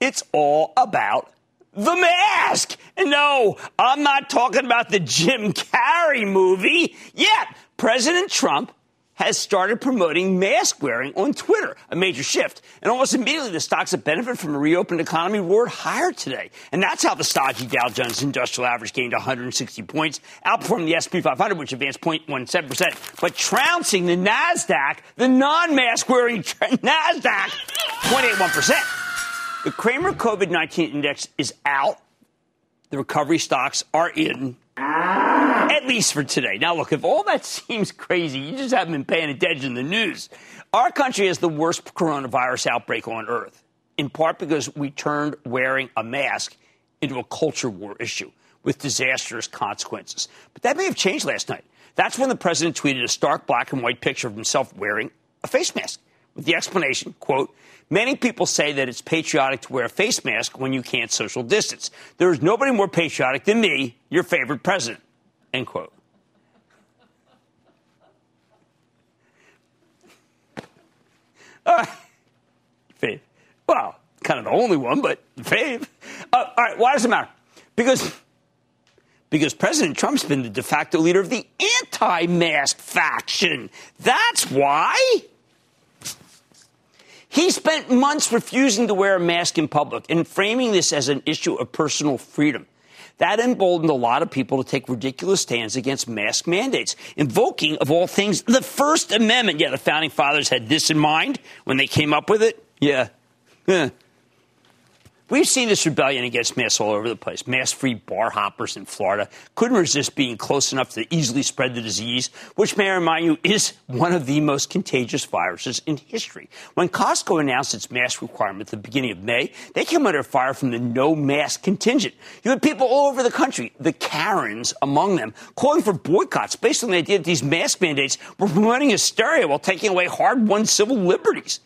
It's all about the mask. No, I'm not talking about the Jim Carrey movie yet. President Trump has started promoting mask wearing on Twitter, a major shift. And almost immediately, the stocks that benefit from a reopened economy roared higher today. And that's how the stodgy Dow Jones Industrial Average gained 160 points, outperforming the S&P 500, which advanced 0.17%, but trouncing the NASDAQ, the non-mask wearing NASDAQ, 0.81%. The Cramer COVID-19 index is out. The recovery stocks are in at least for today. Now, look, if all that seems crazy, you just haven't been paying attention to the news. Our country has the worst coronavirus outbreak on earth, in part because we turned wearing a mask into a culture war issue with disastrous consequences. But that may have changed last night. That's when the president tweeted a stark black and white picture of himself wearing a face mask with the explanation, quote, Many people say that it's patriotic to wear a face mask when you can't social distance. There is nobody more patriotic than me, your favorite president. End quote. Right. Fave. Well, kind of the only one, but fave. Uh, all right, why does it matter? Because because President Trump's been the de facto leader of the anti-mask faction. That's why. He spent months refusing to wear a mask in public and framing this as an issue of personal freedom. That emboldened a lot of people to take ridiculous stands against mask mandates, invoking, of all things, the First Amendment. Yeah, the founding fathers had this in mind when they came up with it. Yeah. yeah. We've seen this rebellion against masks all over the place. Mask free bar hoppers in Florida couldn't resist being close enough to easily spread the disease, which, may I remind you, is one of the most contagious viruses in history. When Costco announced its mask requirement at the beginning of May, they came under fire from the no mask contingent. You had people all over the country, the Karens among them, calling for boycotts based on the idea that these mask mandates were promoting hysteria while taking away hard won civil liberties.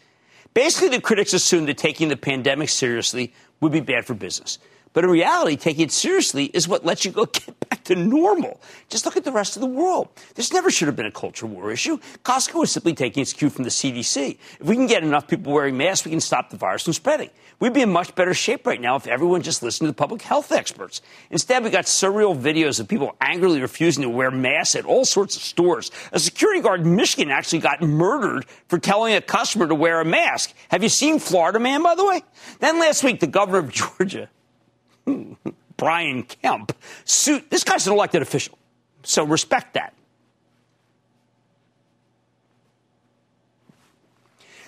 Basically, the critics assumed that taking the pandemic seriously would be bad for business. But in reality, taking it seriously is what lets you go get back to normal. Just look at the rest of the world. This never should have been a culture war issue. Costco is simply taking its cue from the CDC. If we can get enough people wearing masks, we can stop the virus from spreading. We'd be in much better shape right now if everyone just listened to the public health experts. Instead, we got surreal videos of people angrily refusing to wear masks at all sorts of stores. A security guard in Michigan actually got murdered for telling a customer to wear a mask. Have you seen Florida Man, by the way? Then last week, the governor of Georgia Brian Kemp suit. This guy's an elected official, so respect that.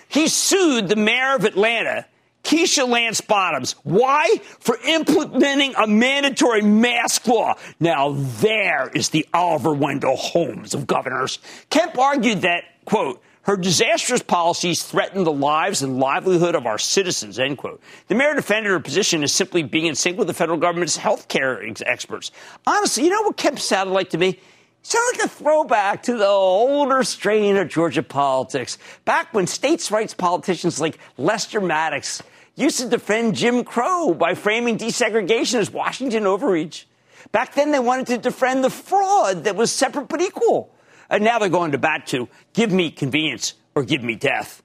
He sued the mayor of Atlanta, Keisha Lance Bottoms. Why? For implementing a mandatory mask law. Now, there is the Oliver Wendell Holmes of governors. Kemp argued that, quote, her disastrous policies threaten the lives and livelihood of our citizens, end quote. The mayor defended her position as simply being in sync with the federal government's health care ex- experts. Honestly, you know what Kemp sounded like to me? Sounded like a throwback to the older strain of Georgia politics, back when states' rights politicians like Lester Maddox used to defend Jim Crow by framing desegregation as Washington overreach. Back then, they wanted to defend the fraud that was separate but equal. And now they're going to bat to give me convenience or give me death.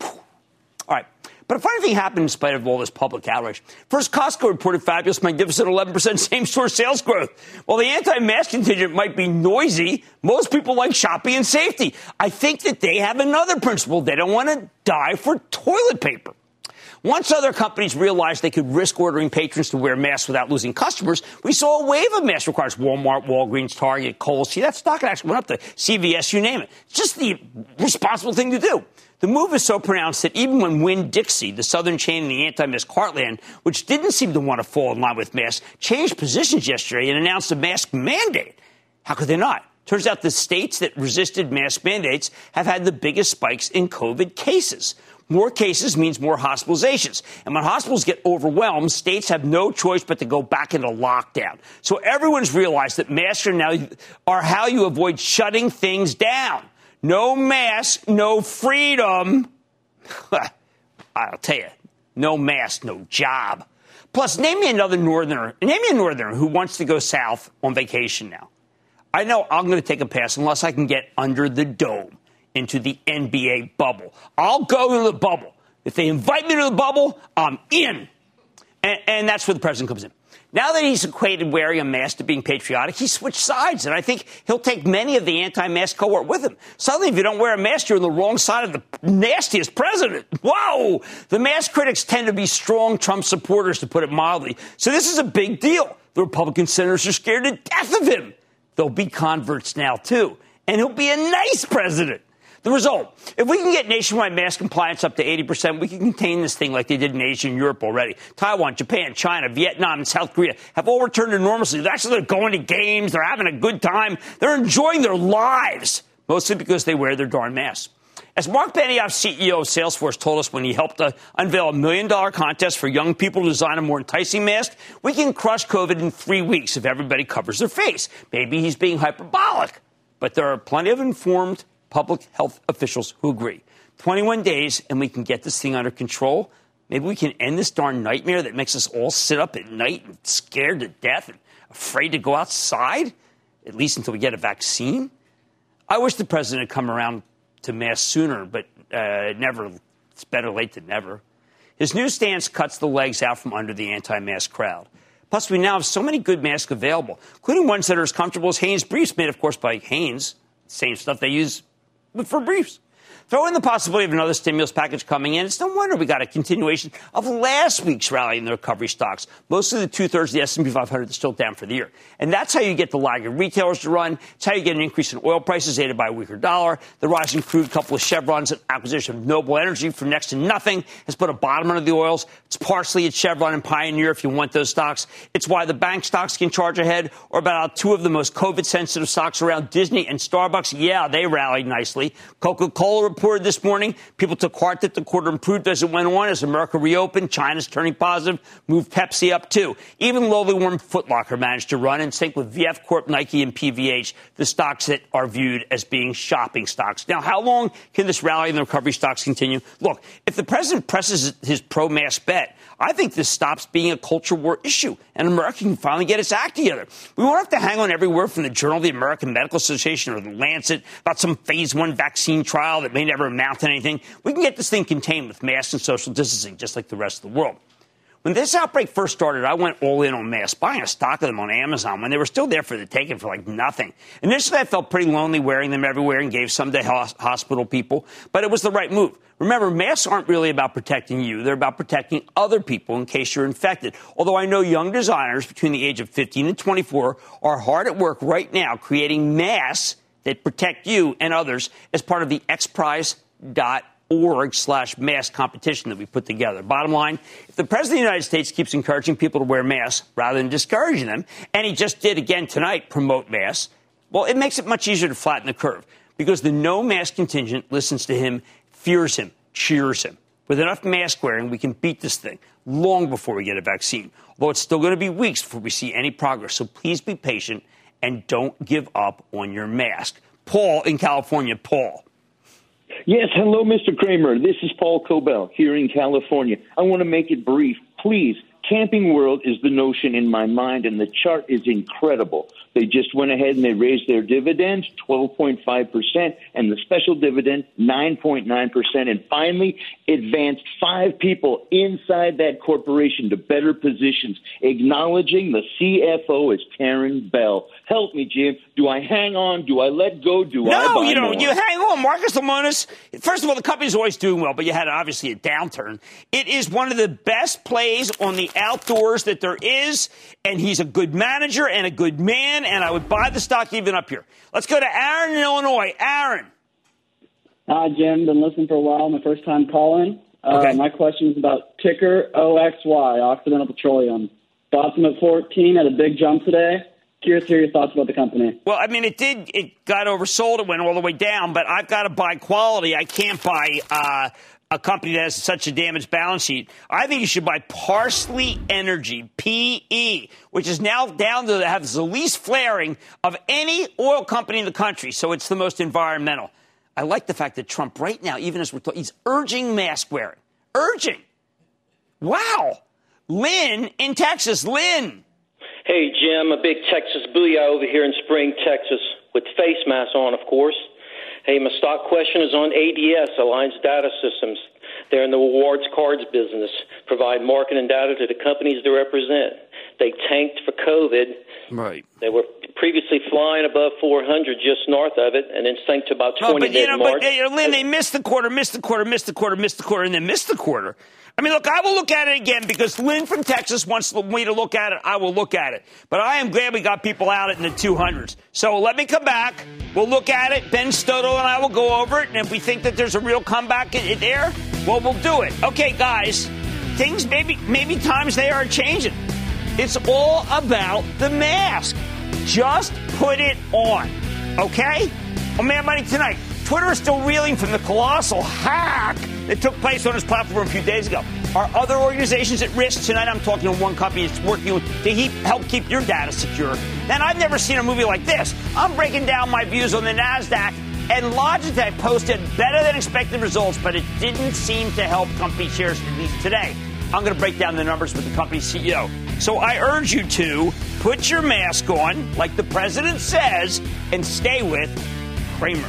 All right. But a funny thing happened in spite of all this public outrage. First, Costco reported fabulous, magnificent 11% same store sales growth. While the anti mask contingent might be noisy, most people like shopping and safety. I think that they have another principle. They don't want to die for toilet paper. Once other companies realized they could risk ordering patrons to wear masks without losing customers, we saw a wave of mask requirements. Walmart, Walgreens, Target, Kohl's. See, that stock actually went up to CVS, you name it. It's just the responsible thing to do. The move is so pronounced that even when Winn Dixie, the southern chain in the anti-mask heartland, which didn't seem to want to fall in line with masks, changed positions yesterday and announced a mask mandate. How could they not? Turns out the states that resisted mask mandates have had the biggest spikes in COVID cases. More cases means more hospitalizations. And when hospitals get overwhelmed, states have no choice but to go back into lockdown. So everyone's realized that masks are now are how you avoid shutting things down. No mask, no freedom. I'll tell you, no mask, no job. Plus, name me another northerner. Name me a northerner who wants to go south on vacation now. I know I'm going to take a pass unless I can get under the dome into the NBA bubble. I'll go to the bubble. If they invite me to the bubble, I'm in. And, and that's where the president comes in. Now that he's equated wearing a mask to being patriotic, he switched sides, and I think he'll take many of the anti-mask cohort with him. Suddenly, if you don't wear a mask, you're on the wrong side of the nastiest president. Whoa! The mask critics tend to be strong Trump supporters, to put it mildly. So this is a big deal. The Republican senators are scared to death of him. There'll be converts now, too. And he'll be a nice president. The result, if we can get nationwide mask compliance up to 80%, we can contain this thing like they did in Asia and Europe already. Taiwan, Japan, China, Vietnam, and South Korea have all returned to normalcy. They're actually going to games. They're having a good time. They're enjoying their lives, mostly because they wear their darn masks. As Mark Benioff, CEO of Salesforce, told us when he helped unveil a million dollar contest for young people to design a more enticing mask, we can crush COVID in three weeks if everybody covers their face. Maybe he's being hyperbolic, but there are plenty of informed public health officials who agree. 21 days, and we can get this thing under control. Maybe we can end this darn nightmare that makes us all sit up at night and scared to death and afraid to go outside, at least until we get a vaccine. I wish the president had come around to mass sooner, but uh, never. It's better late than never. His new stance cuts the legs out from under the anti mask crowd. Plus, we now have so many good masks available, including ones that are as comfortable as Hanes briefs, made, of course, by Hanes. Same stuff they use for briefs. Throw in the possibility of another stimulus package coming in. It's no wonder we got a continuation of last week's rally in the recovery stocks. Most of the two thirds of the S&P 500 is still down for the year. And that's how you get the lagging retailers to run. It's how you get an increase in oil prices aided by a weaker dollar. The rising crude couple with Chevron's acquisition of Noble Energy for next to nothing has put a bottom under the oils. It's partially at Chevron and Pioneer if you want those stocks. It's why the bank stocks can charge ahead or about two of the most COVID sensitive stocks around Disney and Starbucks. Yeah, they rallied nicely. Coca-Cola reported this morning. People took heart that the quarter improved as it went on. As America reopened, China's turning positive, moved Pepsi up too. Even lowly warm Footlocker managed to run in sync with VF Corp, Nike, and PVH, the stocks that are viewed as being shopping stocks. Now, how long can this rally in the recovery stocks continue? Look, if the president presses his pro-mask bet, I think this stops being a culture war issue and America can finally get its act together. We won't have to hang on every word from the Journal of the American Medical Association or the Lancet about some phase one vaccine trial that may never amount to anything. We can get this thing contained with masks and social distancing, just like the rest of the world. When this outbreak first started, I went all in on masks, buying a stock of them on Amazon when they were still there for the taking for like nothing. Initially, I felt pretty lonely wearing them everywhere and gave some to hospital people, but it was the right move. Remember, masks aren't really about protecting you. They're about protecting other people in case you're infected. Although I know young designers between the age of 15 and 24 are hard at work right now creating masks that protect you and others as part of the XPRIZE.org org slash mask competition that we put together. Bottom line, if the President of the United States keeps encouraging people to wear masks rather than discouraging them, and he just did again tonight promote masks, well, it makes it much easier to flatten the curve because the no mask contingent listens to him, fears him, cheers him. With enough mask wearing, we can beat this thing long before we get a vaccine. Although it's still going to be weeks before we see any progress. So please be patient and don't give up on your mask. Paul in California. Paul. Yes, hello, Mr. Cramer. This is Paul Cobell here in California. I want to make it brief. Please Camping World is the notion in my mind, and the chart is incredible. They just went ahead and they raised their dividends 12.5%, and the special dividend 9.9%, and finally advanced five people inside that corporation to better positions, acknowledging the CFO is Karin Bell. Help me, Jim. Do I hang on? Do I let go? Do no, I? No, you don't. You hang on. Marcus Lemonis, first of all, the company's always doing well, but you had obviously a downturn. It is one of the best plays on the outdoors that there is, and he's a good manager and a good man, and I would buy the stock even up here. Let's go to Aaron in Illinois. Aaron. Hi, Jim. Been listening for a while. My first time calling. Uh, okay. my question is about ticker OXY, Occidental Petroleum. Bought them at 14 at a big jump today. Curious to hear your thoughts about the company. Well, I mean, it did. It got oversold. It went all the way down. But I've got to buy quality. I can't buy uh, a company that has such a damaged balance sheet. I think you should buy Parsley Energy, PE, which is now down to have the least flaring of any oil company in the country. So it's the most environmental. I like the fact that Trump, right now, even as we're talking, he's urging mask wearing. Urging. Wow. Lynn in Texas. Lynn. Hey, Jim, a big Texas booyah over here in Spring, Texas, with face masks on, of course. Hey, my stock question is on ADS, Alliance Data Systems. They're in the rewards cards business, provide marketing data to the companies they represent. They tanked for COVID. Right. They were previously flying above 400 just north of it, and then sank to about 20 oh, but, you know, but, you know, Lynn, they missed the quarter, missed the quarter, missed the quarter, missed the quarter, and then missed the quarter. I mean, look, I will look at it again because Lynn from Texas wants me to look at it. I will look at it. But I am glad we got people out in the 200s. So let me come back. We'll look at it. Ben Stoddle and I will go over it. And if we think that there's a real comeback in there, well, we'll do it. Okay, guys, things maybe, maybe times they are changing. It's all about the mask. Just put it on. Okay? On Mad Money tonight. Twitter is still reeling from the colossal hack that took place on its platform a few days ago. Are other organizations at risk? Tonight I'm talking to one company that's working to keep, help keep your data secure. Then I've never seen a movie like this. I'm breaking down my views on the NASDAQ, and Logitech posted better than expected results, but it didn't seem to help company shares, at least today. I'm going to break down the numbers with the company's CEO. So I urge you to put your mask on, like the president says, and stay with Cramer.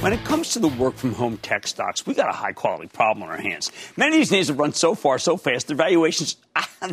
When it comes to the work from home tech stocks, we got a high quality problem on our hands. Many of these names have run so far, so fast, their valuations, ah,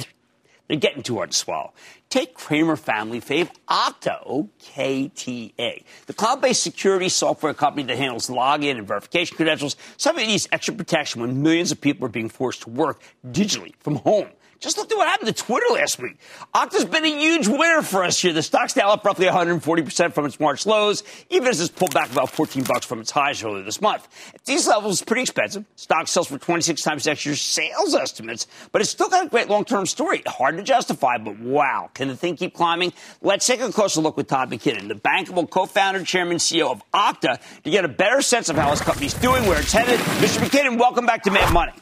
they're getting too hard to swallow. Take Cramer family fave Okta, O-K-T-A, the cloud-based security software company that handles login and verification credentials. Some of these extra protection when millions of people are being forced to work digitally from home. Just look at what happened to Twitter last week. Okta's been a huge winner for us here. The stock's now up roughly 140% from its March lows, even as it's pulled back about 14 bucks from its highs earlier this month. At these levels, it's pretty expensive. Stock sells for 26 times next year's sales estimates, but it's still got a great long-term story. Hard to justify, but wow, can the thing keep climbing? Let's take a closer look with Todd McKinnon, the bankable co-founder, chairman, CEO of Okta, to get a better sense of how his company's doing, where it's headed. Mr. McKinnon, welcome back to Mad Money.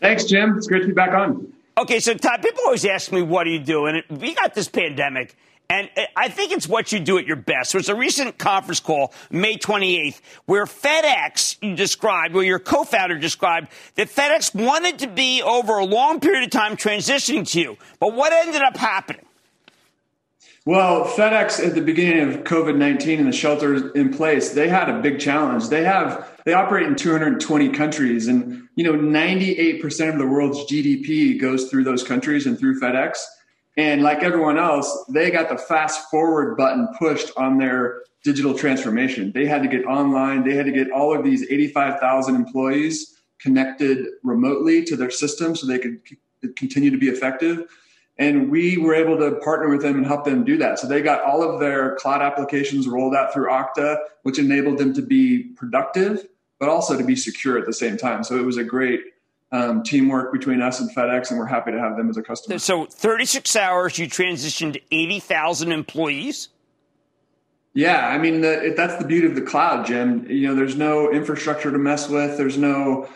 Thanks, Jim. It's great to be back on. Okay, so Todd, people always ask me, what do you do? And we got this pandemic. And uh, I think it's what you do at your best. So it's a recent conference call, May 28th, where FedEx described, where your co-founder described that FedEx wanted to be over a long period of time transitioning to you. But what ended up happening? Well, FedEx at the beginning of COVID nineteen and the shelters in place, they had a big challenge. They have they operate in 220 countries, and you know 98 percent of the world's GDP goes through those countries and through FedEx. And like everyone else, they got the fast forward button pushed on their digital transformation. They had to get online. They had to get all of these 85,000 employees connected remotely to their system so they could continue to be effective. And we were able to partner with them and help them do that. So they got all of their cloud applications rolled out through Okta, which enabled them to be productive, but also to be secure at the same time. So it was a great um, teamwork between us and FedEx, and we're happy to have them as a customer. So 36 hours, you transitioned 80,000 employees? Yeah, I mean the, that's the beauty of the cloud, Jim. You know, there's no infrastructure to mess with. There's no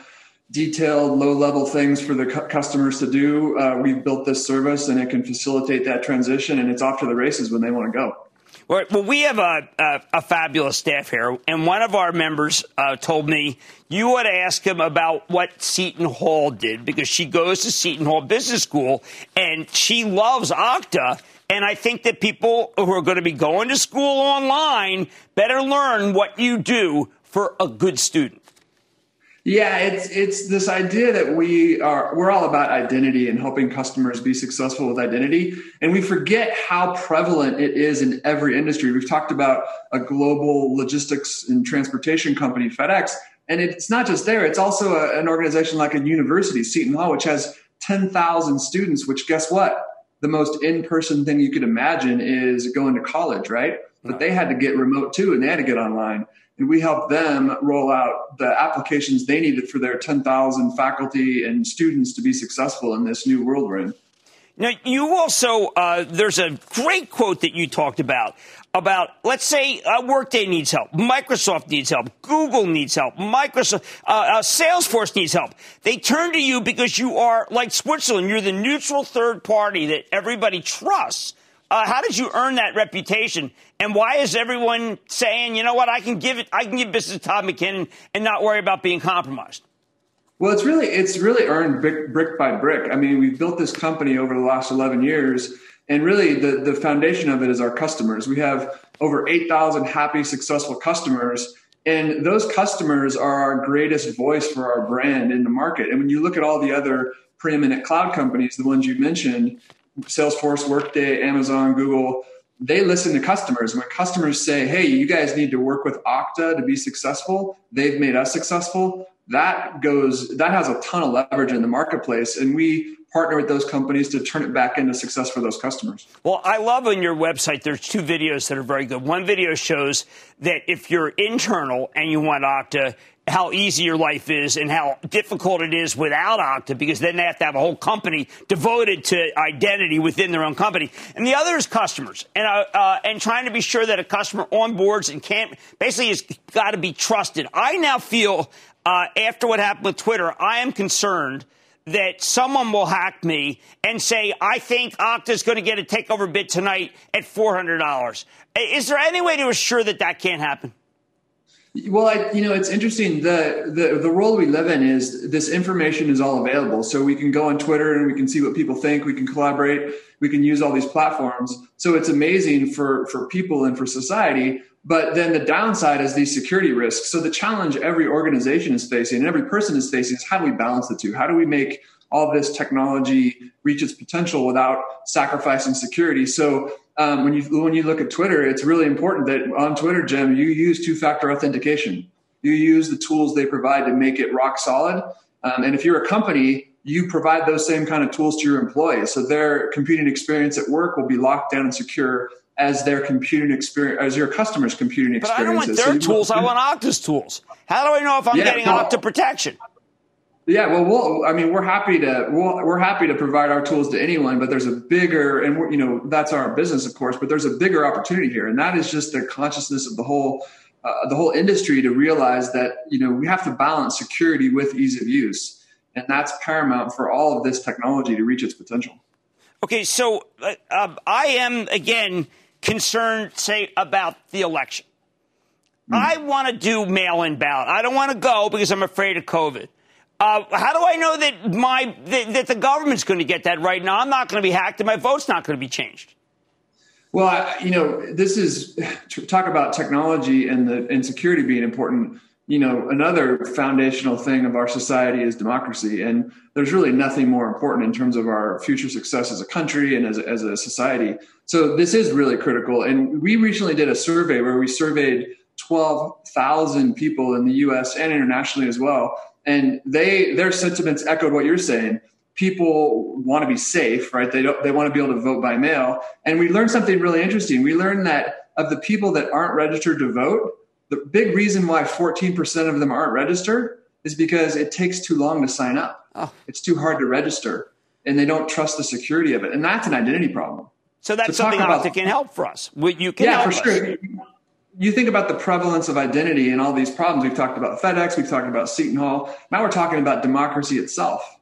detailed low level things for the cu- customers to do. Uh, we've built this service and it can facilitate that transition, and it's off to the races when they want to go. Well, we have a, a, a, fabulous staff here, and one of our members uh, told me you ought to ask him about what Seton Hall did because she goes to Seton Hall Business School and she loves Okta. And I think that people who are going to be going to school online better learn what you do for a good student. Yeah, it's it's this idea that we are we're all about identity and helping customers be successful with identity, and we forget how prevalent it is in every industry. We've talked about a global logistics and transportation company, FedEx, and it's not just there. It's also a, an organization like a university, Seton Hall, which has ten thousand students. Which guess what? The most in-person thing you could imagine is going to college, right? But they had to get remote too, and they had to get online and we helped them roll out the applications they needed for their 10,000 faculty and students to be successful in this new world we're in. Now, you also, uh, there's a great quote that you talked about, about, let's say, uh, Workday needs help, Microsoft needs help, Google needs help, Microsoft, uh, uh, Salesforce needs help. They turn to you because you are, like Switzerland, you're the neutral third party that everybody trusts. Uh, how did you earn that reputation? And why is everyone saying, you know what, I can give it, I can give business to Todd McKinnon and not worry about being compromised? Well, it's really it's really earned brick, brick by brick. I mean, we've built this company over the last 11 years, and really the the foundation of it is our customers. We have over 8,000 happy, successful customers, and those customers are our greatest voice for our brand in the market. And when you look at all the other preeminent cloud companies, the ones you mentioned, Salesforce, Workday, Amazon, Google, they listen to customers. When customers say, hey, you guys need to work with Okta to be successful, they've made us successful. That goes, that has a ton of leverage in the marketplace. And we partner with those companies to turn it back into success for those customers. Well, I love on your website, there's two videos that are very good. One video shows that if you're internal and you want Okta, how easy your life is and how difficult it is without Okta because then they have to have a whole company devoted to identity within their own company. And the other is customers and, uh, uh, and trying to be sure that a customer onboards and can't basically has got to be trusted. I now feel uh, after what happened with Twitter, I am concerned that someone will hack me and say, I think Okta is going to get a takeover bid tonight at $400. Is there any way to assure that that can't happen? Well, I, you know, it's interesting. The, the the world we live in is this information is all available. So we can go on Twitter and we can see what people think. We can collaborate. We can use all these platforms. So it's amazing for for people and for society. But then the downside is these security risks. So the challenge every organization is facing and every person is facing is how do we balance the two? How do we make all this technology reach its potential without sacrificing security? So um, when you when you look at Twitter, it's really important that on Twitter, Jim, you use two factor authentication. You use the tools they provide to make it rock solid. Um, and if you're a company, you provide those same kind of tools to your employees, so their computing experience at work will be locked down and secure as their computing experience, as your customers' computing experience. But I don't want their so tools. I want Okta's tools. How do I know if I'm yeah, getting no, protection? Yeah, well, we'll, I mean, we're happy to we we are happy to provide our tools to anyone, but there's a bigger, and you know, that's our business, of course. But there's a bigger opportunity here, and that is just the consciousness of the whole uh, the whole industry to realize that you know we have to balance security with ease of use, and that's paramount for all of this technology to reach its potential. Okay, so uh, um, I am again concerned, say, about the election. Mm. I want to do mail-in ballot. I don't want to go because I'm afraid of COVID. Uh, how do I know that my that, that the government's going to get that right now? I'm not going to be hacked and my vote's not going to be changed. Well, I, you know, this is talk about technology and the and security being important. You know, another foundational thing of our society is democracy, and there's really nothing more important in terms of our future success as a country and as as a society. So this is really critical. And we recently did a survey where we surveyed 12,000 people in the U.S. and internationally as well, and they their sentiments echoed what you're saying people want to be safe, right? They don't, they want to be able to vote by mail. And we learned something really interesting. We learned that of the people that aren't registered to vote, the big reason why 14% of them aren't registered is because it takes too long to sign up. Oh. It's too hard to register and they don't trust the security of it. And that's an identity problem. So that's so something about, that can help for us. You can yeah, for us. You think about the prevalence of identity and all these problems. We've talked about FedEx. We've talked about Seton Hall. Now we're talking about democracy itself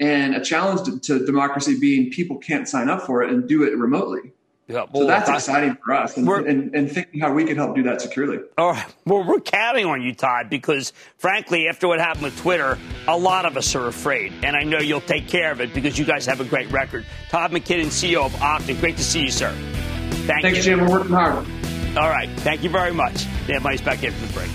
and a challenge to, to, democracy being people can't sign up for it and do it remotely. Yeah, well, so that's exciting for us and, and, and, thinking how we can help do that securely. All right. Well, we're counting on you, Todd, because frankly, after what happened with Twitter, a lot of us are afraid. And I know you'll take care of it because you guys have a great record. Todd McKinnon, CEO of Okta. Great to see you, sir. Thank you. Thanks, you. Jim. We're working hard. All right. Thank you very much. Mad Money's back after the break.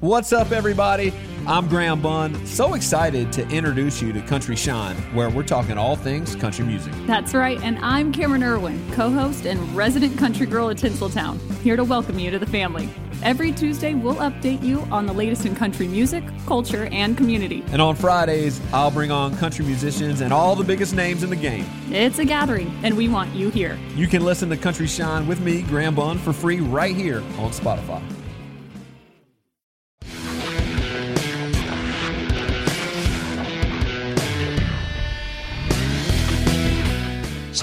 What's up, everybody? I'm Graham Bunn. So excited to introduce you to Country Shine, where we're talking all things country music. That's right, and I'm Cameron Irwin, co host and resident country girl at Tinseltown, here to welcome you to the family. Every Tuesday, we'll update you on the latest in country music, culture, and community. And on Fridays, I'll bring on country musicians and all the biggest names in the game. It's a gathering, and we want you here. You can listen to Country Shine with me, Graham Bunn, for free right here on Spotify.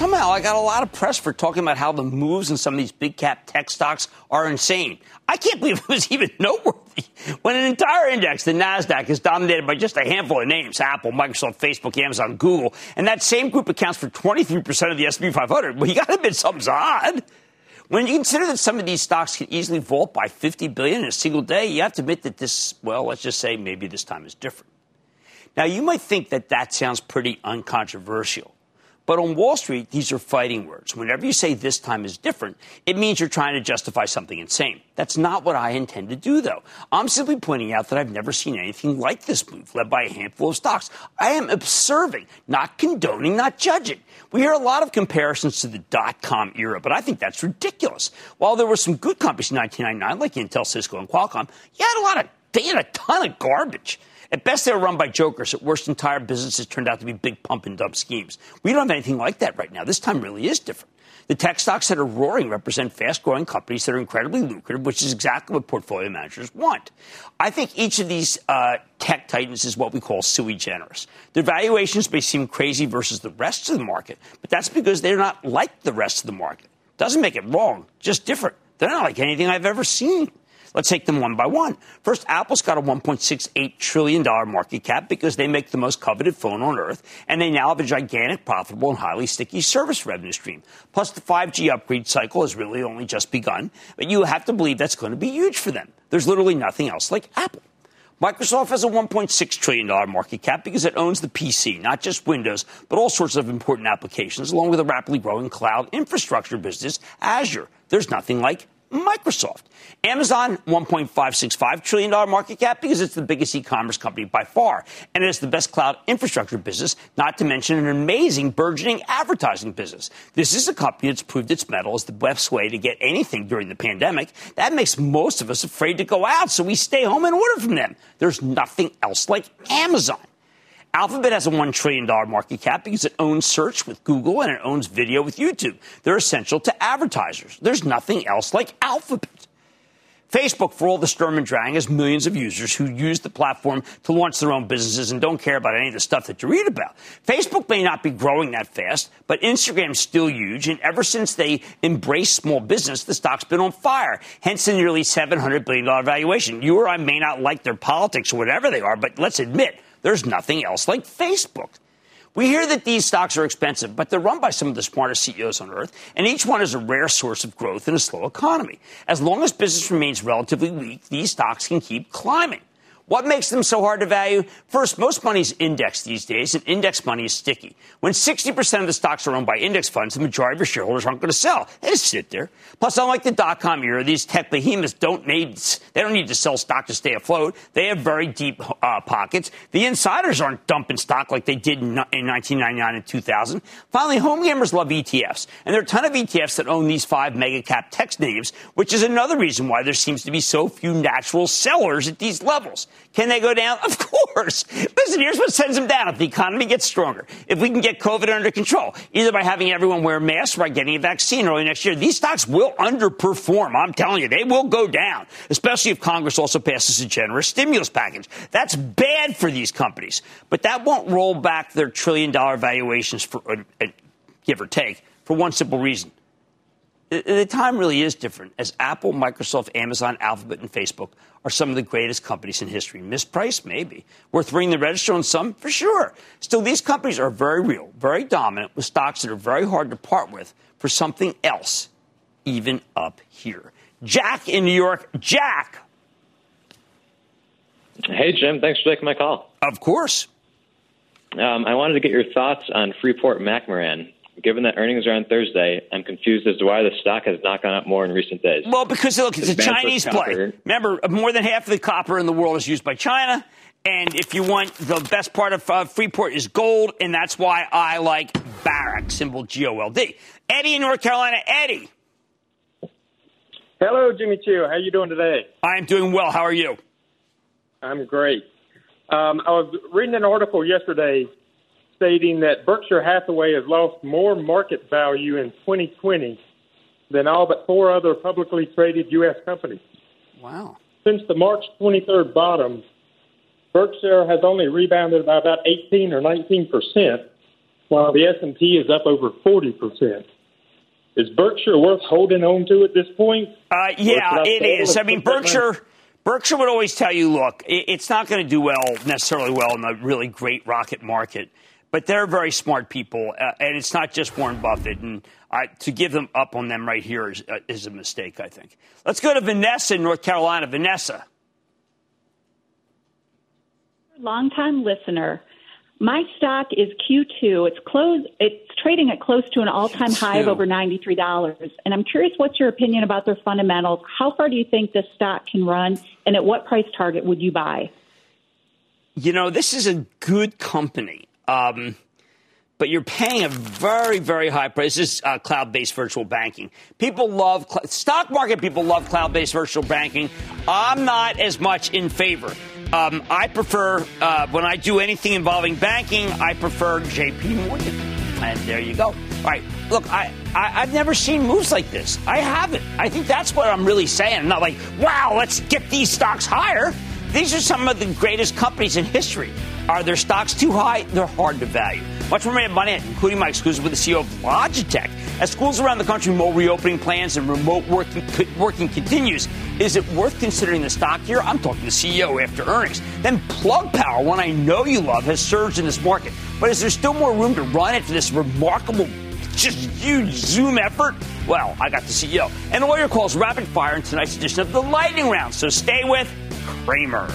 Somehow I got a lot of press for talking about how the moves in some of these big cap tech stocks are insane. I can't believe it was even noteworthy when an entire index, the NASDAQ, is dominated by just a handful of names Apple, Microsoft, Facebook, Amazon, Google, and that same group accounts for 23% of the S&P 500. Well, you got to admit something's odd. When you consider that some of these stocks can easily vault by 50 billion in a single day, you have to admit that this, well, let's just say maybe this time is different. Now, you might think that that sounds pretty uncontroversial. But on Wall Street, these are fighting words. Whenever you say this time is different, it means you're trying to justify something insane. That's not what I intend to do, though. I'm simply pointing out that I've never seen anything like this move, led by a handful of stocks. I am observing, not condoning, not judging. We hear a lot of comparisons to the dot com era, but I think that's ridiculous. While there were some good companies in 1999, like Intel, Cisco, and Qualcomm, you had a lot of, they had a ton of garbage. At best, they were run by jokers. At worst, entire businesses turned out to be big pump and dump schemes. We don't have anything like that right now. This time really is different. The tech stocks that are roaring represent fast growing companies that are incredibly lucrative, which is exactly what portfolio managers want. I think each of these uh, tech titans is what we call sui generis. Their valuations may seem crazy versus the rest of the market, but that's because they're not like the rest of the market. Doesn't make it wrong, just different. They're not like anything I've ever seen. Let's take them one by one. First, Apple's got a $1.68 trillion market cap because they make the most coveted phone on earth, and they now have a gigantic, profitable, and highly sticky service revenue stream. Plus, the 5G upgrade cycle has really only just begun, but you have to believe that's going to be huge for them. There's literally nothing else like Apple. Microsoft has a $1.6 trillion market cap because it owns the PC, not just Windows, but all sorts of important applications, along with a rapidly growing cloud infrastructure business, Azure. There's nothing like Microsoft. Amazon, $1.565 trillion market cap because it's the biggest e-commerce company by far. And it is the best cloud infrastructure business, not to mention an amazing burgeoning advertising business. This is a company that's proved its mettle as the best way to get anything during the pandemic. That makes most of us afraid to go out, so we stay home and order from them. There's nothing else like Amazon. Alphabet has a $1 trillion market cap because it owns search with Google and it owns video with YouTube. They're essential to advertisers. There's nothing else like Alphabet. Facebook, for all the Sturm and Drang, has millions of users who use the platform to launch their own businesses and don't care about any of the stuff that you read about. Facebook may not be growing that fast, but Instagram's still huge, and ever since they embraced small business, the stock's been on fire. Hence the nearly $700 billion valuation. You or I may not like their politics or whatever they are, but let's admit, there's nothing else like Facebook. We hear that these stocks are expensive, but they're run by some of the smartest CEOs on earth, and each one is a rare source of growth in a slow economy. As long as business remains relatively weak, these stocks can keep climbing. What makes them so hard to value? First, most money is indexed these days, and index money is sticky. When 60% of the stocks are owned by index funds, the majority of your shareholders aren't going to sell. They just sit there. Plus, unlike the dot-com era, these tech behemoths don't need, they don't need to sell stock to stay afloat. They have very deep uh, pockets. The insiders aren't dumping stock like they did in, in 1999 and 2000. Finally, home gamers love ETFs, and there are a ton of ETFs that own these five mega cap tech names, which is another reason why there seems to be so few natural sellers at these levels. Can they go down? Of course. Listen, here's what sends them down if the economy gets stronger. If we can get COVID under control, either by having everyone wear masks or by getting a vaccine early next year, these stocks will underperform. I'm telling you, they will go down, especially if Congress also passes a generous stimulus package. That's bad for these companies, but that won't roll back their trillion dollar valuations for, uh, uh give or take, for one simple reason the time really is different as Apple, Microsoft, Amazon, Alphabet, and Facebook are some of the greatest companies in history. Mispriced, maybe. Worth ringing the register on some, for sure. Still, these companies are very real, very dominant, with stocks that are very hard to part with for something else, even up here. Jack in New York. Jack. Hey, Jim. Thanks for taking my call. Of course. Um, I wanted to get your thoughts on Freeport McMoran. Given that earnings are on Thursday, I'm confused as to why the stock has not gone up more in recent days. Well, because look, it's, a Chinese play. Remember, more than half of the copper in the world is used by China. And if you want the best part of uh, Freeport is gold, and that's why I like Barrick, symbol G O L D. Eddie in North Carolina, Eddie. Hello, Jimmy Choo. How are you doing today? I am doing well. How are you? I'm great. Um, I was reading an article yesterday stating that Berkshire Hathaway has lost more market value in 2020 than all but four other publicly traded U.S. companies. Wow. Since the March 23rd bottom, Berkshire has only rebounded by about 18 or 19 percent, while the S&P is up over 40 percent. Is Berkshire worth holding on to at this point? Uh, yeah, it is. I mean, Berkshire. Berkshire would always tell you, look, it's not going to do well necessarily well in a really great rocket market but they're very smart people, uh, and it's not just Warren Buffett. And to give them up on them right here is, uh, is a mistake, I think. Let's go to Vanessa in North Carolina. Vanessa. Longtime listener. My stock is Q2. It's close. It's trading at close to an all-time high of over ninety-three dollars. And I'm curious, what's your opinion about their fundamentals? How far do you think this stock can run, and at what price target would you buy? You know, this is a good company. Um, but you're paying a very, very high price. This is uh, cloud based virtual banking. People love, cl- stock market people love cloud based virtual banking. I'm not as much in favor. Um, I prefer, uh, when I do anything involving banking, I prefer JP Morgan. And there you go. All right. Look, I, I, have never seen moves like this. I haven't. I think that's what I'm really saying. I'm not like, wow, let's get these stocks higher. These are some of the greatest companies in history. Are their stocks too high? They're hard to value. Much more Mad Money, including my exclusive with the CEO of Logitech. As schools around the country mold reopening plans and remote working, working continues, is it worth considering the stock here? I'm talking to the CEO after earnings. Then Plug Power, one I know you love, has surged in this market. But is there still more room to run it for this remarkable, just huge Zoom effort? Well, I got the CEO. And the lawyer calls rapid fire in tonight's edition of the Lightning Round. So stay with Cramer.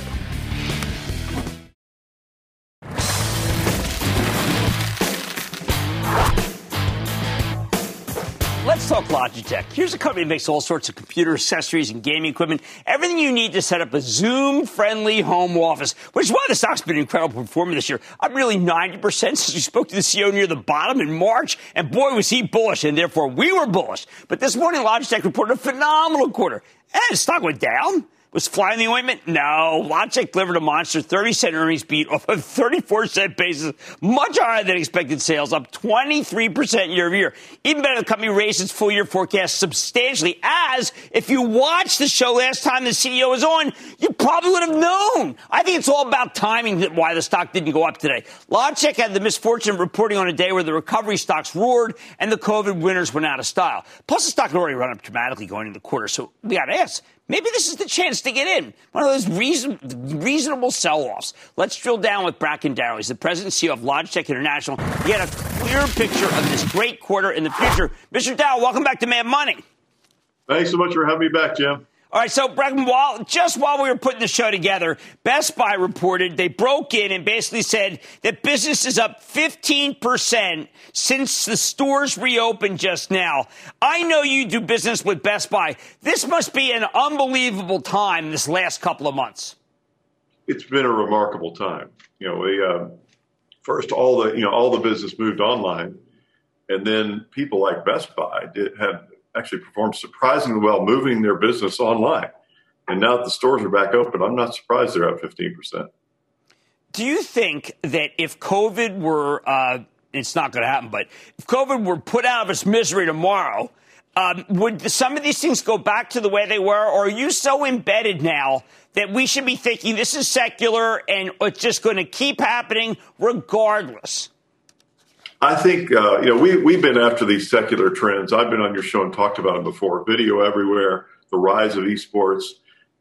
Let's talk Logitech. Here's a company that makes all sorts of computer accessories and gaming equipment. Everything you need to set up a Zoom friendly home office, which is why the stock's been an incredible performing this year. I'm really 90% since we spoke to the CEO near the bottom in March. And boy, was he bullish. And therefore we were bullish. But this morning, Logitech reported a phenomenal quarter. And the stock went down. Was flying the ointment? No. Logitech delivered a monster 30 cent earnings beat off a 34 cent basis, much higher than expected sales, up 23% year over year. Even better, the company raised its full year forecast substantially. As if you watched the show last time the CEO was on, you probably would have known. I think it's all about timing why the stock didn't go up today. Logitech had the misfortune of reporting on a day where the recovery stocks roared and the COVID winners went out of style. Plus, the stock had already run up dramatically going into the quarter. So we got to ask, Maybe this is the chance to get in. One of those reason, reasonable sell-offs. Let's drill down with Bracken Darrell. He's the president and CEO of Logitech International. Get a clear picture of this great quarter in the future. Mr. Darrell, welcome back to Mad Money. Thanks so much for having me back, Jim. All right, so Bracken, while just while we were putting the show together, Best Buy reported they broke in and basically said that business is up 15% since the stores reopened just now. I know you do business with Best Buy. This must be an unbelievable time this last couple of months. It's been a remarkable time. You know, we uh, first all the you know all the business moved online, and then people like Best Buy did had actually performed surprisingly well moving their business online. And now that the stores are back open, I'm not surprised they're up 15%. Do you think that if COVID were, uh, it's not going to happen, but if COVID were put out of its misery tomorrow, um, would some of these things go back to the way they were, or are you so embedded now that we should be thinking this is secular and it's just going to keep happening regardless? I think uh, you know we we've been after these secular trends. I've been on your show and talked about them before. Video everywhere, the rise of esports,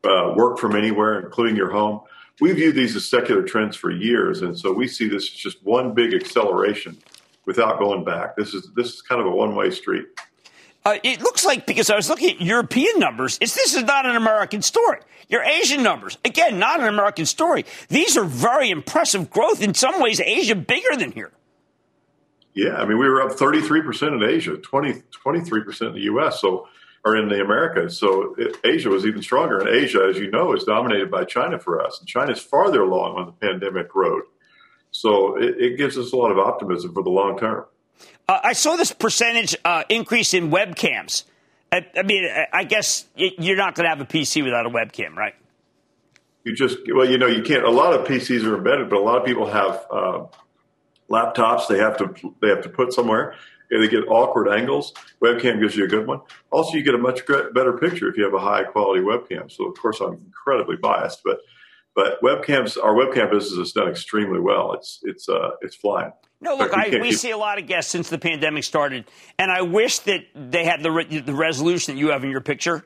uh, work from anywhere, including your home. We view these as secular trends for years, and so we see this as just one big acceleration without going back. This is this is kind of a one way street. Uh, it looks like because I was looking at European numbers, it's this is not an American story. Your Asian numbers, again, not an American story. These are very impressive growth. In some ways, Asia bigger than here. Yeah, I mean, we were up 33% in Asia, 20, 23% in the U.S., so or in the Americas. So it, Asia was even stronger. And Asia, as you know, is dominated by China for us. And China is farther along on the pandemic road. So it, it gives us a lot of optimism for the long term. Uh, I saw this percentage uh, increase in webcams. I, I mean, I guess you're not going to have a PC without a webcam, right? You just, well, you know, you can't. A lot of PCs are embedded, but a lot of people have uh, laptops they have to they have to put somewhere. And they get awkward angles. Webcam gives you a good one. Also, you get a much better picture if you have a high quality webcam. So, of course, I'm incredibly biased, but but webcams, our webcam business has done extremely well. It's it's uh, it's flying. No, look, I, we see a lot of guests since the pandemic started, and I wish that they had the re- the resolution that you have in your picture.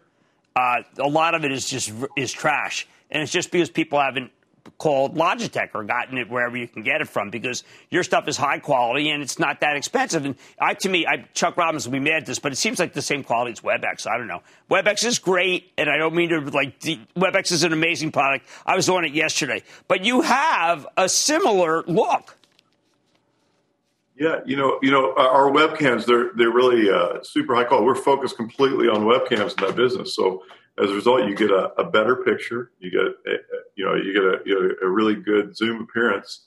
Uh, a lot of it is just is trash, and it's just because people haven't called Logitech or gotten it wherever you can get it from because your stuff is high quality and it's not that expensive. And I, to me, I, Chuck Robbins will be mad at this, but it seems like the same quality as WebEx. I don't know. WebEx is great, and I don't mean to like WebEx is an amazing product. I was on it yesterday, but you have a similar look. Yeah, you know, you know, our webcams they're they're really uh, super high quality. We're focused completely on webcams in that business, so as a result, you get a, a better picture. You get, a, you know, you get, a, you know, a really good zoom appearance,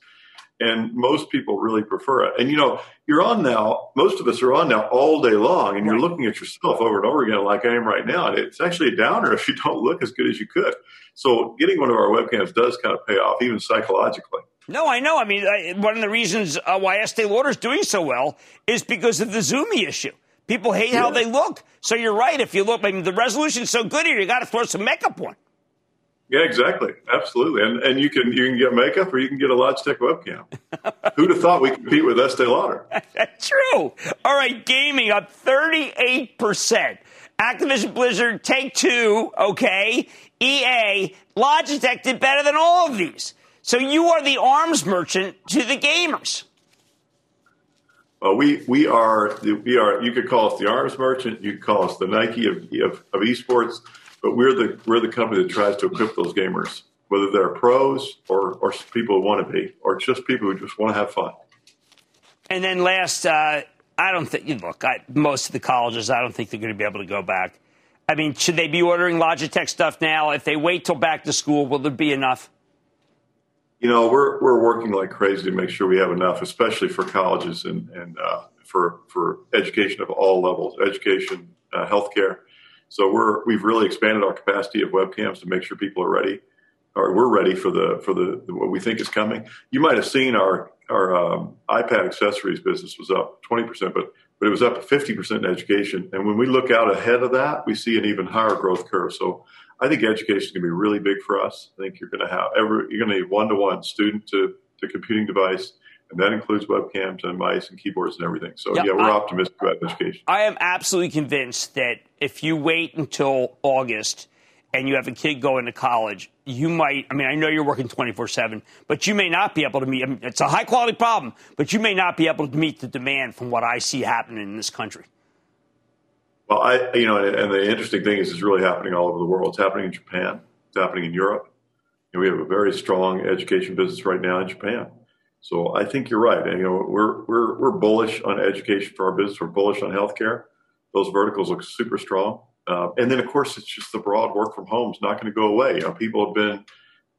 and most people really prefer it. And you know, you're on now. Most of us are on now all day long, and you're looking at yourself over and over again, like I am right now. And it's actually a downer if you don't look as good as you could. So, getting one of our webcams does kind of pay off, even psychologically. No, I know. I mean, I, one of the reasons uh, why Estee Lauder is doing so well is because of the zoomy issue. People hate yeah. how they look. So you're right. If you look, I mean, the resolution's so good here, you got to throw some makeup on. Yeah, exactly. Absolutely. And and you can you can get makeup or you can get a Logitech webcam. Who'd have thought we compete with Estee Lauder? True. All right, gaming up 38%. Activision Blizzard, Take Two, okay. EA, Logitech did better than all of these. So you are the arms merchant to the gamers. Well, we we are we are. You could call us the arms merchant. You could call us the Nike of, of, of esports, but we're the we're the company that tries to equip those gamers, whether they're pros or or people who want to be, or just people who just want to have fun. And then last, uh, I don't think. Look, I, most of the colleges, I don't think they're going to be able to go back. I mean, should they be ordering Logitech stuff now? If they wait till back to school, will there be enough? You know, we're we're working like crazy to make sure we have enough, especially for colleges and and uh, for for education of all levels, education, uh, healthcare. So we're we've really expanded our capacity of webcams to make sure people are ready, or we're ready for the for the what we think is coming. You might have seen our our um, iPad accessories business was up twenty percent, but but it was up fifty percent in education. And when we look out ahead of that, we see an even higher growth curve. So I think education is going to be really big for us. I think you're going to have every, you're going to need one to one student to, to computing device. And that includes webcams and mice and keyboards and everything. So, yeah, yeah we're I, optimistic about education. I am absolutely convinced that if you wait until August and you have a kid going to college, you might, I mean, I know you're working 24 7, but you may not be able to meet, I mean, it's a high quality problem, but you may not be able to meet the demand from what I see happening in this country. Well, I, you know, and, and, the interesting thing is, it's really happening all over the world. It's happening in Japan. It's happening in Europe. And we have a very strong education business right now in Japan. So I think you're right. And, you know, we're we're we're bullish on education for our business. We're bullish on healthcare. Those verticals look super strong. Uh, and then, of course, it's just the broad work from home is not going to go away. You know, people have been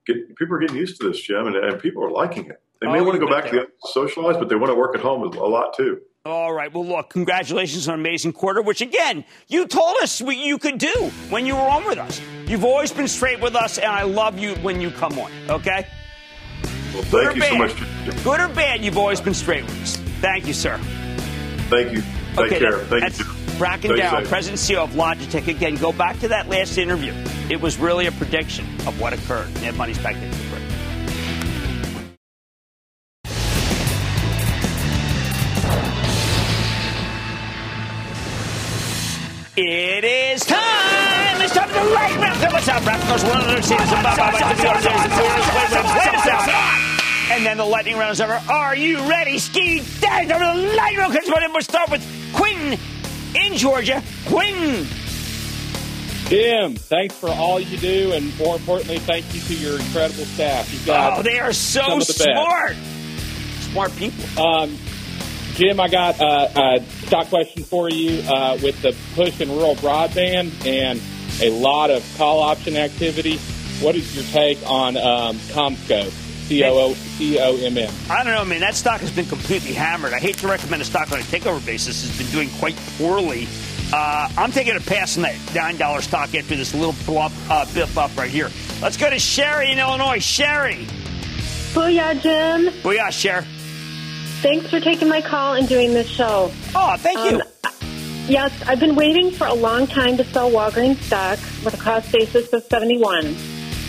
get, people are getting used to this, Jim, and, and people are liking it. They may oh, want to go back to socialize, but they want to work at home a lot too. All right. Well, look, congratulations on an amazing quarter, which again, you told us what you could do when you were on with us. You've always been straight with us, and I love you when you come on, okay? Well, thank you bad, so much. Good or bad, you've always been straight with us. Thank you, sir. Thank you. Take okay, care. That, thank you. Bracken Darrell, President CEO of Logitech. Again, go back to that last interview. It was really a prediction of what occurred. Mad Money's back. It is time! It's time the lightning round! What's up, Raptors? One of the seasons. And then the lightning round is over. Are you ready? Ski down over the lightning round. We'll start with Quinn in Georgia. Quinn. Jim, thanks for all you do, and more importantly, thank you to your incredible staff. You've got oh, they are so smart. Smart people. Um, Jim, I got uh, a stock question for you uh, with the push in rural broadband and a lot of call option activity. What is your take on um, CommScope? C O O C O M M. I don't know, man. That stock has been completely hammered. I hate to recommend a stock on a takeover basis. It's been doing quite poorly. Uh, I'm taking a pass on that $9 stock after this little bluff, uh, biff up right here. Let's go to Sherry in Illinois. Sherry. Booyah, Jim. Booyah, Sherry. Thanks for taking my call and doing this show. Oh, thank um, you. Yes, I've been waiting for a long time to sell Walgreens stock with a cost basis of 71.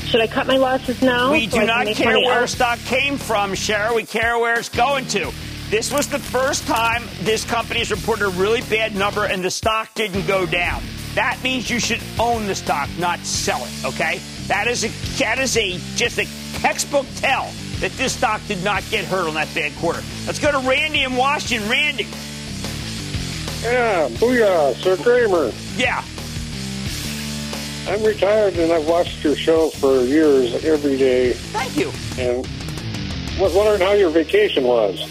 Should I cut my losses now? We so do not care where stock came from, Cheryl. We care where it's going to. This was the first time this company has reported a really bad number and the stock didn't go down. That means you should own the stock, not sell it. Okay? That is a that is a just a textbook tell that this stock did not get hurt on that bad quarter. Let's go to Randy in Washington. Randy. Yeah, booyah, Sir Cramer. Yeah. I'm retired and I've watched your show for years every day. Thank you. And was wondering how your vacation was.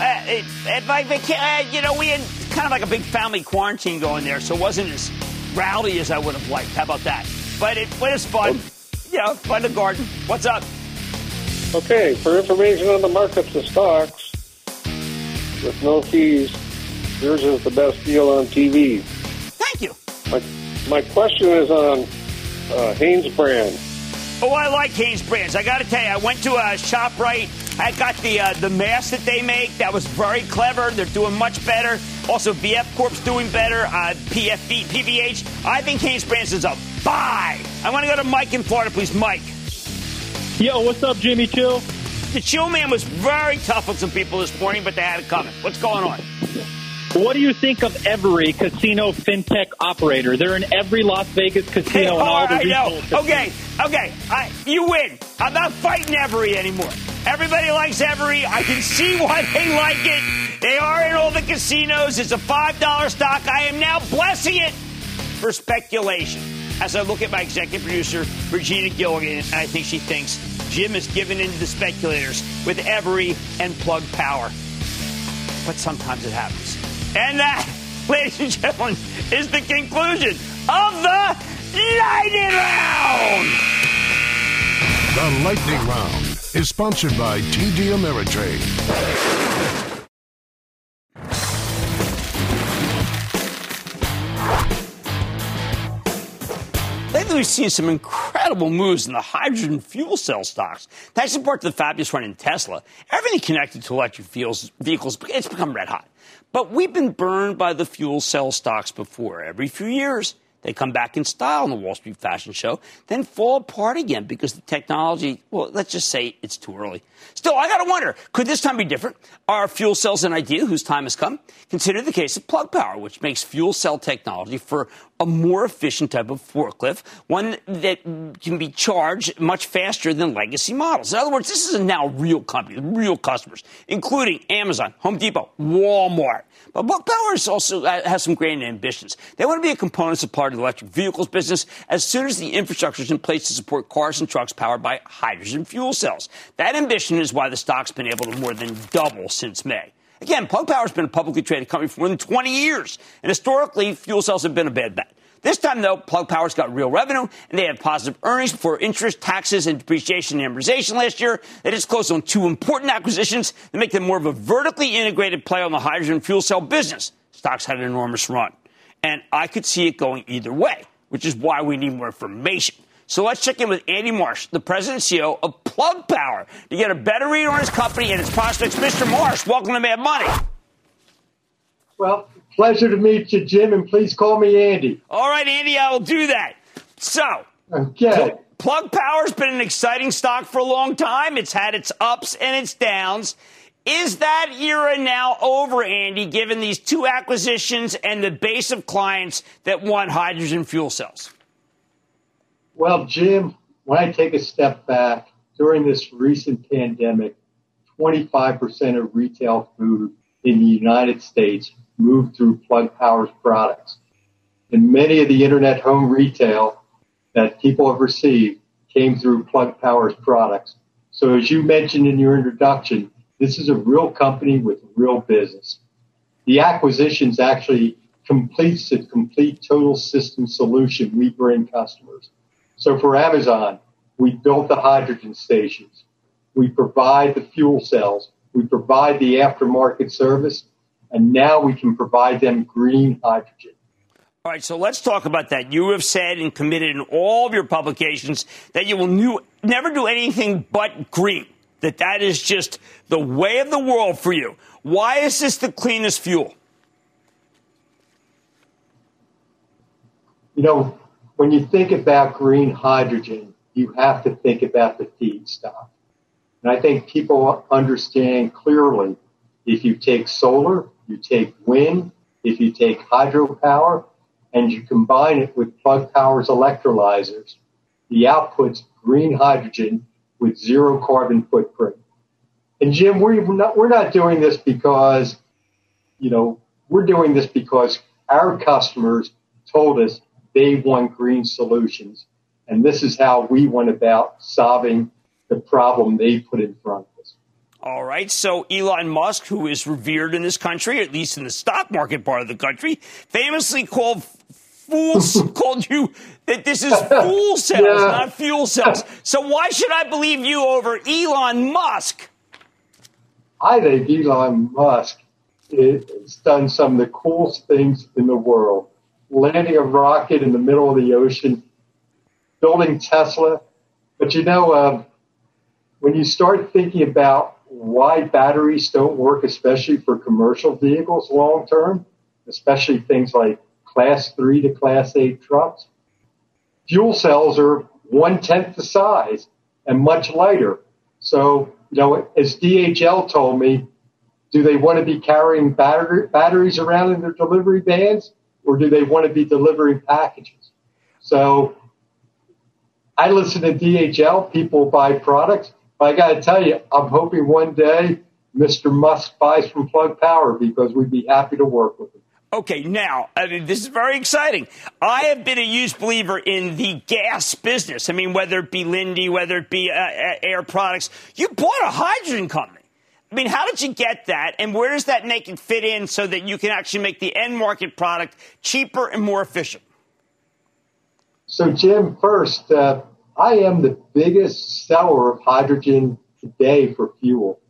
Uh, it, it, my vaca- uh, you know, we had kind of like a big family quarantine going there, so it wasn't as rowdy as I would have liked. How about that? But it was fun. Oh. You know, fun to garden. What's up? Okay, for information on the markets of stocks with no fees, yours is the best deal on TV. Thank you. My, my question is on uh, Hanesbrands. Oh, I like Hanesbrands. I got to tell you, I went to a shop right. I got the uh, the mask that they make. That was very clever. They're doing much better. Also, VF Corp's doing better. Uh, PFB, PVH. I think Hanesbrands is a buy. I want to go to Mike in Florida, please. Mike. Yo, what's up, Jimmy Chill? The Chill Man was very tough on some people this morning, but they had it coming. What's going on? What do you think of Everi casino fintech operator? They're in every Las Vegas casino and all the retail Okay, okay, I, you win. I'm not fighting Everi anymore. Everybody likes Everi. I can see why they like it. They are in all the casinos. It's a $5 stock. I am now blessing it for speculation. As I look at my executive producer, Regina Gilligan, I think she thinks Jim is giving in to the speculators with Everi and plug power. But sometimes it happens. And that, ladies and gentlemen, is the conclusion of the Lightning Round! The Lightning Round is sponsored by TD Ameritrade. We've seen some incredible moves in the hydrogen fuel cell stocks. Thanks in part to the fabulous run in Tesla. Everything connected to electric vehicles, it's become red hot. But we've been burned by the fuel cell stocks before. Every few years, they come back in style in the Wall Street Fashion Show, then fall apart again because the technology, well, let's just say it's too early. Still, I got to wonder, could this time be different? Are fuel cells an idea whose time has come? Consider the case of Plug Power, which makes fuel cell technology for a more efficient type of forklift, one that can be charged much faster than legacy models. In other words, this is a now real company, real customers, including Amazon, Home Depot, Walmart. But Plug Power also uh, has some grand ambitions. They want to be a component supply to the electric vehicles business as soon as the infrastructure is in place to support cars and trucks powered by hydrogen fuel cells. That ambition is why the stock's been able to more than double since May. Again, Plug Power has been a publicly traded company for more than 20 years, and historically, fuel cells have been a bad bet. This time, though, Plug Power's got real revenue, and they had positive earnings before interest, taxes, and depreciation and amortization last year. They just closed on two important acquisitions that make them more of a vertically integrated play on the hydrogen fuel cell business. Stocks had an enormous run, and I could see it going either way, which is why we need more information. So let's check in with Andy Marsh, the president and CEO of Plug Power, to get a better read on his company and its prospects. Mr. Marsh, welcome to Mad Money. Well, pleasure to meet you, Jim, and please call me Andy. All right, Andy, I will do that. So, okay. Plug Power's been an exciting stock for a long time. It's had its ups and its downs. Is that era now over, Andy, given these two acquisitions and the base of clients that want hydrogen fuel cells? Well, Jim, when I take a step back, during this recent pandemic, 25% of retail food in the United States moved through Plug Power's products. And many of the internet home retail that people have received came through Plug Power's products. So as you mentioned in your introduction, this is a real company with real business. The acquisitions actually completes the complete total system solution we bring customers. So for Amazon, we built the hydrogen stations. We provide the fuel cells. We provide the aftermarket service. And now we can provide them green hydrogen. All right, so let's talk about that. You have said and committed in all of your publications that you will new, never do anything but green. That that is just the way of the world for you. Why is this the cleanest fuel? You know, when you think about green hydrogen, you have to think about the feedstock. And I think people understand clearly if you take solar, you take wind, if you take hydropower, and you combine it with Plug Power's electrolyzers, the output's green hydrogen with zero carbon footprint. And Jim, we're not, we're not doing this because, you know, we're doing this because our customers told us they want green solutions. And this is how we went about solving the problem they put in front of us. All right. So Elon Musk, who is revered in this country, at least in the stock market part of the country, famously called fools called you that this is fool cells, yeah. not fuel cells. So why should I believe you over Elon Musk? I think Elon Musk has done some of the coolest things in the world landing a rocket in the middle of the ocean, building Tesla. But you know, uh, when you start thinking about why batteries don't work, especially for commercial vehicles long term, especially things like class three to class eight trucks, fuel cells are one tenth the size and much lighter. So, you know, as DHL told me, do they want to be carrying battery, batteries around in their delivery vans? Or do they want to be delivering packages? So I listen to DHL, people buy products. But I got to tell you, I'm hoping one day Mr. Musk buys from Plug Power because we'd be happy to work with him. Okay, now, I mean, this is very exciting. I have been a huge believer in the gas business. I mean, whether it be Linde, whether it be uh, uh Air Products, you bought a hydrogen company. I mean, how did you get that? And where does that make it fit in so that you can actually make the end market product cheaper and more efficient? So, Jim, first, uh, I am the biggest seller of hydrogen today for fuel.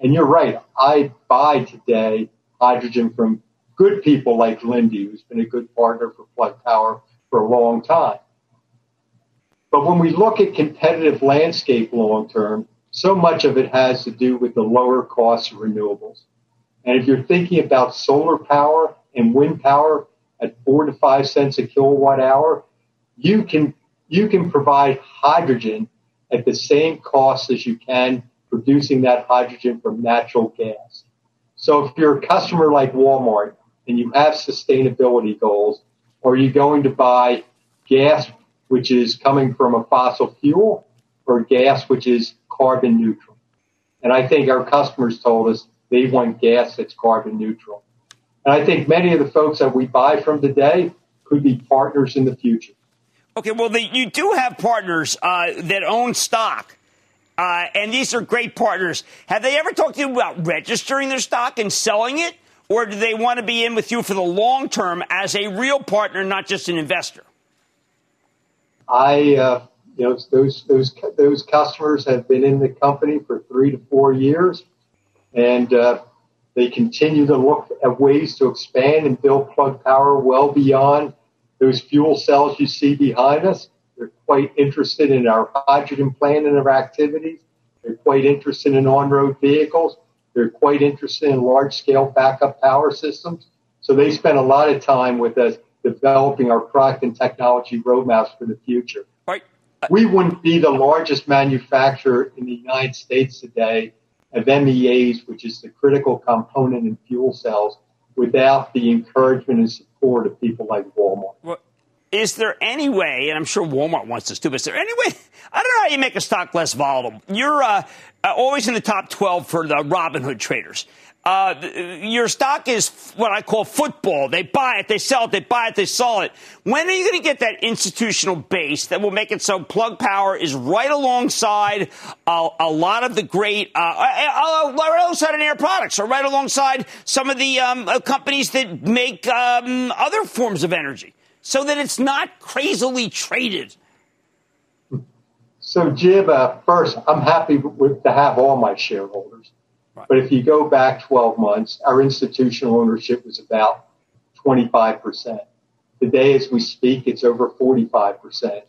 And you're right, I buy today hydrogen from good people like Linde, who's been a good partner for Plug Power for a long time. But when we look at competitive landscape long term, so much of it has to do with the lower cost of renewables. And if you're thinking about solar power and wind power at four to five cents a kilowatt hour, you can you can provide hydrogen at the same cost as you can producing that hydrogen from natural gas. So if you're a customer like Walmart and you have sustainability goals, Are you going to buy gas, which is coming from a fossil fuel, or gas, which is carbon neutral? And I think our customers told us they want gas that's carbon neutral. And I think many of the folks that we buy from today could be partners in the future. Okay, well, the, you do have partners uh, that own stock, uh, and these are great partners. Have they ever talked to you about registering their stock and selling it, or do they want to be in with you for the long term as a real partner, not just an investor? I, uh, you know, those those those customers have been in the company for three to four years, and uh, they continue to look at ways to expand and build plug power well beyond those fuel cells you see behind us. They're quite interested in our hydrogen plant and our activities. They're quite interested in on-road vehicles. They're quite interested in large-scale backup power systems. So they spend a lot of time with us developing our product and technology roadmaps for the future. We wouldn't be the largest manufacturer in the United States today of MEAs, which is the critical component in fuel cells, without the encouragement and support of people like Walmart. Well, is there any way, and I'm sure Walmart wants this too, but is there any way? I don't know how you make a stock less volatile. You're uh, uh always in the top 12 for the Robinhood traders. Uh, your stock is what I call football. They buy it, they sell it, they buy it, they sell it. When are you going to get that institutional base that will make it so Plug Power is right alongside a, a lot of the great, uh, uh, uh right alongside an Air Products, or right alongside some of the um, uh, companies that make um, other forms of energy, so that it's not crazily traded? So, Jim, uh, first, I'm happy with, to have all my shareholders. But if you go back 12 months, our institutional ownership was about 25%. Today, as we speak, it's over 45%.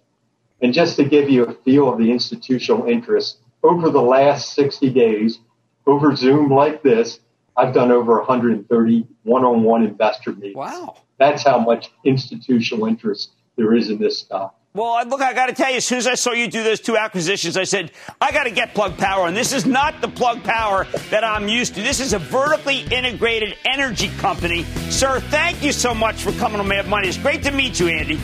And just to give you a feel of the institutional interest, over the last 60 days, over Zoom like this, I've done over 130 one-on-one investor meetings. Wow. That's how much institutional interest there is in this stock. Well, look, I got to tell you, as soon as I saw you do those two acquisitions, I said, I got to get Plug Power. And this is not the Plug Power that I'm used to. This is a vertically integrated energy company. Sir, thank you so much for coming on Mad Money. It's great to meet you, Andy.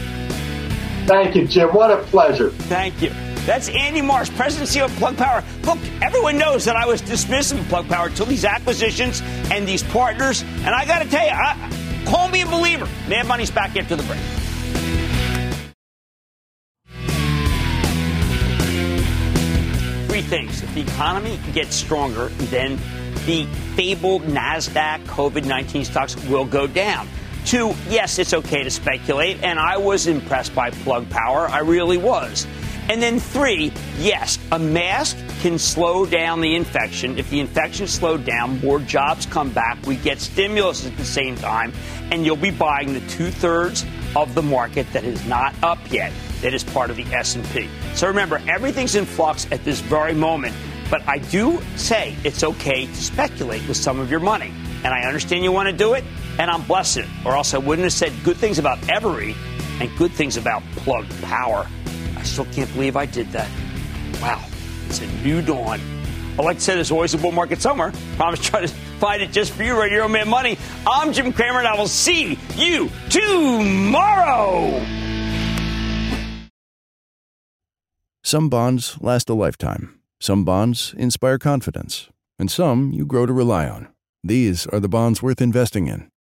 Thank you, Jim. What a pleasure. Thank you. That's Andy Marsh, President CEO of Plug Power. Look, everyone knows that I was dismissive of Plug Power until these acquisitions and these partners. And I got to tell you, I, call me a believer. Mad Money's back after the break. three things. If the economy gets stronger, then the fabled NASDAQ COVID 19 stocks will go down. Two, yes, it's okay to speculate, and I was impressed by plug power. I really was. And then three, yes, a mask can slow down the infection. If the infection slowed down, more jobs come back. We get stimulus at the same time, and you'll be buying the two thirds of the market that is not up yet that is part of the S&P. So remember, everything's in flux at this very moment, but I do say it's okay to speculate with some of your money. And I understand you want to do it, and I'm blessed or else I wouldn't have said good things about Everi and good things about Plug Power. I still can't believe I did that. Wow, it's a new dawn. I like to say there's always a bull market somewhere. Promise try to find it just for you right here on Mad Money. I'm Jim Cramer, and I will see you tomorrow. Some bonds last a lifetime. Some bonds inspire confidence. And some you grow to rely on. These are the bonds worth investing in.